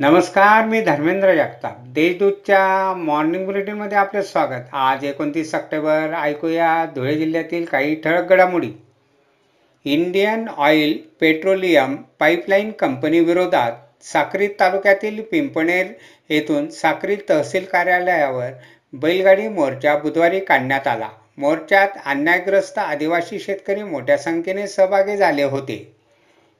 नमस्कार मी धर्मेंद्र जगताप. देशदूतच्या मॉर्निंग बुलेटिनमध्ये आपले स्वागत. आज एकोणतीस सप्टेंबर ऐकूया धुळे जिल्ह्यातील काही ठळक घडामोडी. इंडियन ऑइल पेट्रोलियम पाईपलाईन कंपनीविरोधात साक्री तालुक्यातील पिंपणेर येथून साक्री तहसील कार्यालयावर बैलगाडी मोर्चा बुधवारी काढण्यात आला. मोर्चात अन्यायग्रस्त आदिवासी शेतकरी मोठ्या संख्येने सहभागी झाले होते.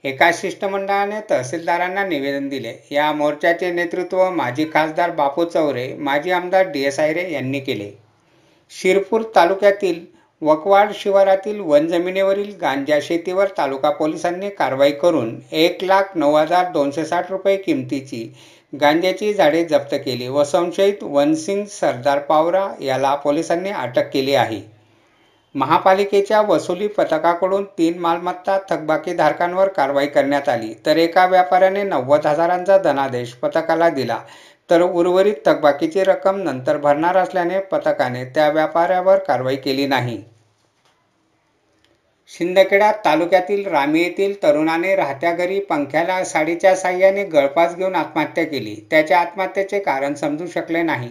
एका शिष्टमंडळाने तहसीलदारांना निवेदन दिले. या मोर्चाचे नेतृत्व माजी खासदार बापू चौरे माजी आमदार डी एस आयरे यांनी केले. शिरपूर तालुक्यातील वकवाड शिवारातील वन जमिनीवरील गांजा शेतीवर तालुका पोलिसांनी कारवाई करून एक लाख नऊ हजार दोनशे साठ रुपये किमतीची गांजाची झाडे जप्त केली व संशयित वनसिंग सरदार पावरा याला पोलिसांनी अटक केली आहे. महापालिकेच्या वसुली पथकाकडून तीन मालमत्ता थकबाकीधारकांवर कारवाई करण्यात आली तर एका व्यापाऱ्याने नव्वद हजारांचा धनादेश पथकाला दिला. तर उर्वरित थकबाकीची रक्कम नंतर भरणार असल्याने पथकाने त्या व्यापाऱ्यावर कारवाई केली नाही. शिंदखेडा तालुक्यातील रामी येथील तरुणाने राहत्या घरी पंख्याला साडीच्या साह्याने गळफास घेऊन आत्महत्या केली. त्याच्या आत्महत्येचे कारण समजू शकले नाही.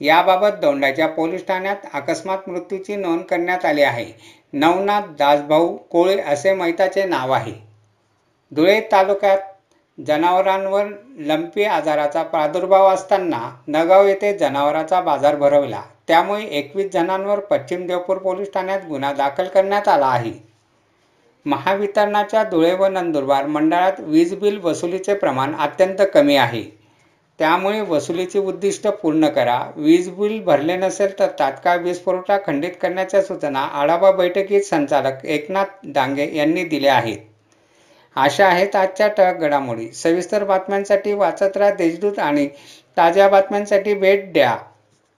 याबाबत दोंडाच्या पोलीस ठाण्यात अकस्मात मृत्यूची नोंद करण्यात आली आहे. नवनाथ दासभाऊ कोळे असे मैताचे नाव आहे. धुळे तालुक्यात जनावरांवर लंपी आजाराचा प्रादुर्भाव असताना नगाव येथे जनावराचा बाजार भरवला. त्यामुळे एकवीस जणांवर पश्चिम देवपूर पोलीस ठाण्यात गुन्हा दाखल करण्यात आला आहे. महावितरणाच्या धुळे व नंदुरबार मंडळात वीज बिल वसुलीचे प्रमाण अत्यंत कमी आहे. त्यामुळे वसुलीचे उद्दिष्ट पूर्ण करा. वीज बिल भरले नसेल तर तात्काळ वीज पुरवठा खंडित करण्याच्या सूचना आढावा बैठकीत संचालक एकनाथ डांगे यांनी दिल्या आहेत. अशा आहेत आजच्या टळक घडामोडी. सविस्तर बातम्यांसाठी वाचत राहा देशदूत आणि ताज्या बातम्यांसाठी भेट द्या.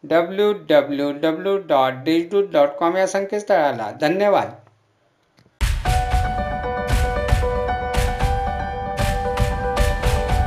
W W W dot Deshdoot dot com या संकेतस्थळाला. धन्यवाद.